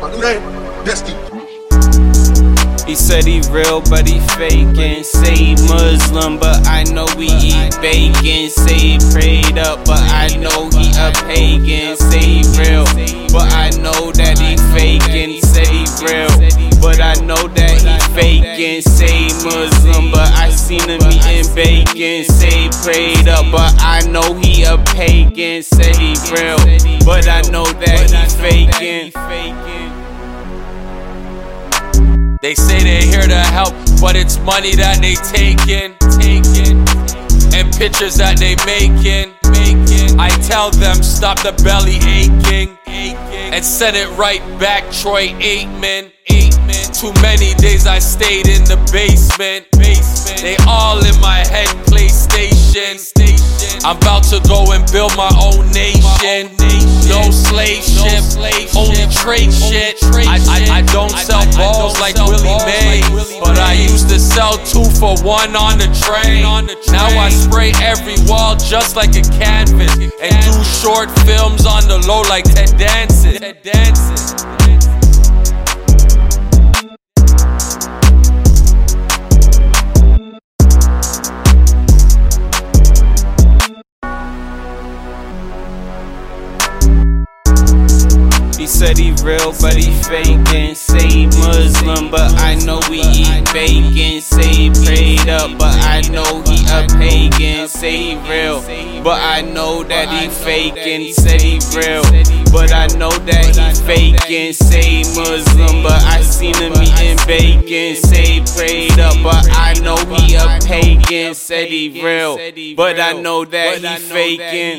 Bestie. He said he real, but he faking. Say he Muslim, but I know we eat bacon. Say he prayed up, but I know he a pagan. Say he real, but I know that he faking. Say he real, but I know that he faking. Say Muslim, but I seen him eating bacon. Say prayed up, but I know he a pagan. Say he real, but I know that he faking. They say they're here to help, but it's money that they taking, taking, and pictures that they making, making. I tell them stop the belly aching, aching, and send it right back. Troy Aikman. Too many days I stayed in the basement, basement. They all in my head, PlayStation, station. I'm about to go and build my own nation. No slave ship, only trade shit. Don't sell balls like Willie May, but I used to sell two for one on the train. Now I spray every wall just like a canvas and do short films on the low like Ted Danson. He said he real, but he faking. Say Muslim, but I know we eat bacon. Say prayed up, but I know he a pagan. Say he real, but I know that he faking. Said he real, but I know that he faking. Say Muslim, but I seen him eating bacon. Say prayed up, but I know he a pagan. Said he real, but I know that he faking.